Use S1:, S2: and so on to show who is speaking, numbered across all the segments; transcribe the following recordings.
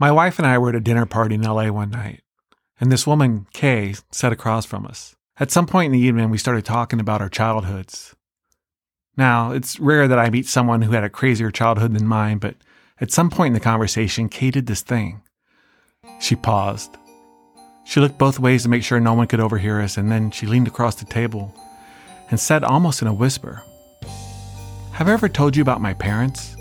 S1: My wife and I were at a dinner party in LA one night, and this woman, Kay, sat across from us. At some point in the evening, we started talking about our childhoods. Now, it's rare that I meet someone who had a crazier childhood than mine, but at some point in the conversation, Kay did this thing. She paused. She looked both ways to make sure no one could overhear us, and then she leaned across the table and said almost in a whisper, Have I ever told you about my parents?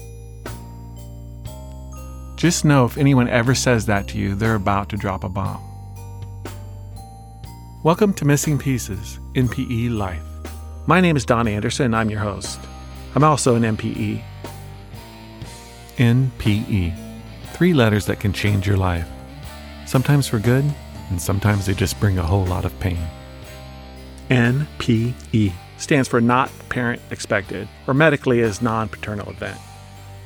S1: Just know if anyone ever says that to you, they're about to drop a bomb. Welcome to Missing Pieces, NPE Life. My name is Don Anderson, and I'm your host. I'm also an NPE. NPE. Three letters that can change your life. Sometimes for good, and sometimes they just bring a whole lot of pain. NPE stands for Not Parent Expected, or medically is Non Paternal Event.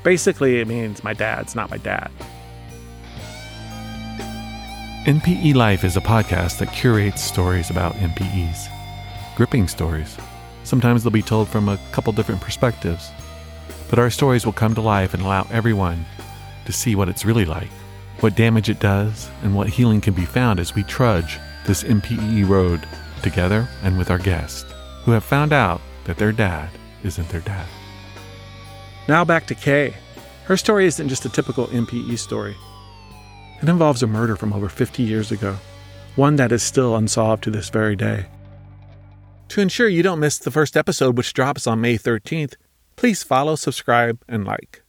S1: Basically, it means my dad's not my dad. NPE Life is a podcast that curates stories about NPEs. Gripping stories. Sometimes they'll be told from a couple different perspectives. But our stories will come to life and allow everyone to see what it's really like, what damage it does, and what healing can be found as we trudge this NPE road together and with our guests, who have found out that their dad isn't their dad. Now back to Kay. Her story isn't just a typical NPE story. It involves a murder from over 50 years ago, one that is still unsolved to this very day. To ensure you don't miss the first episode, which drops on May 13th, please follow, subscribe, and like.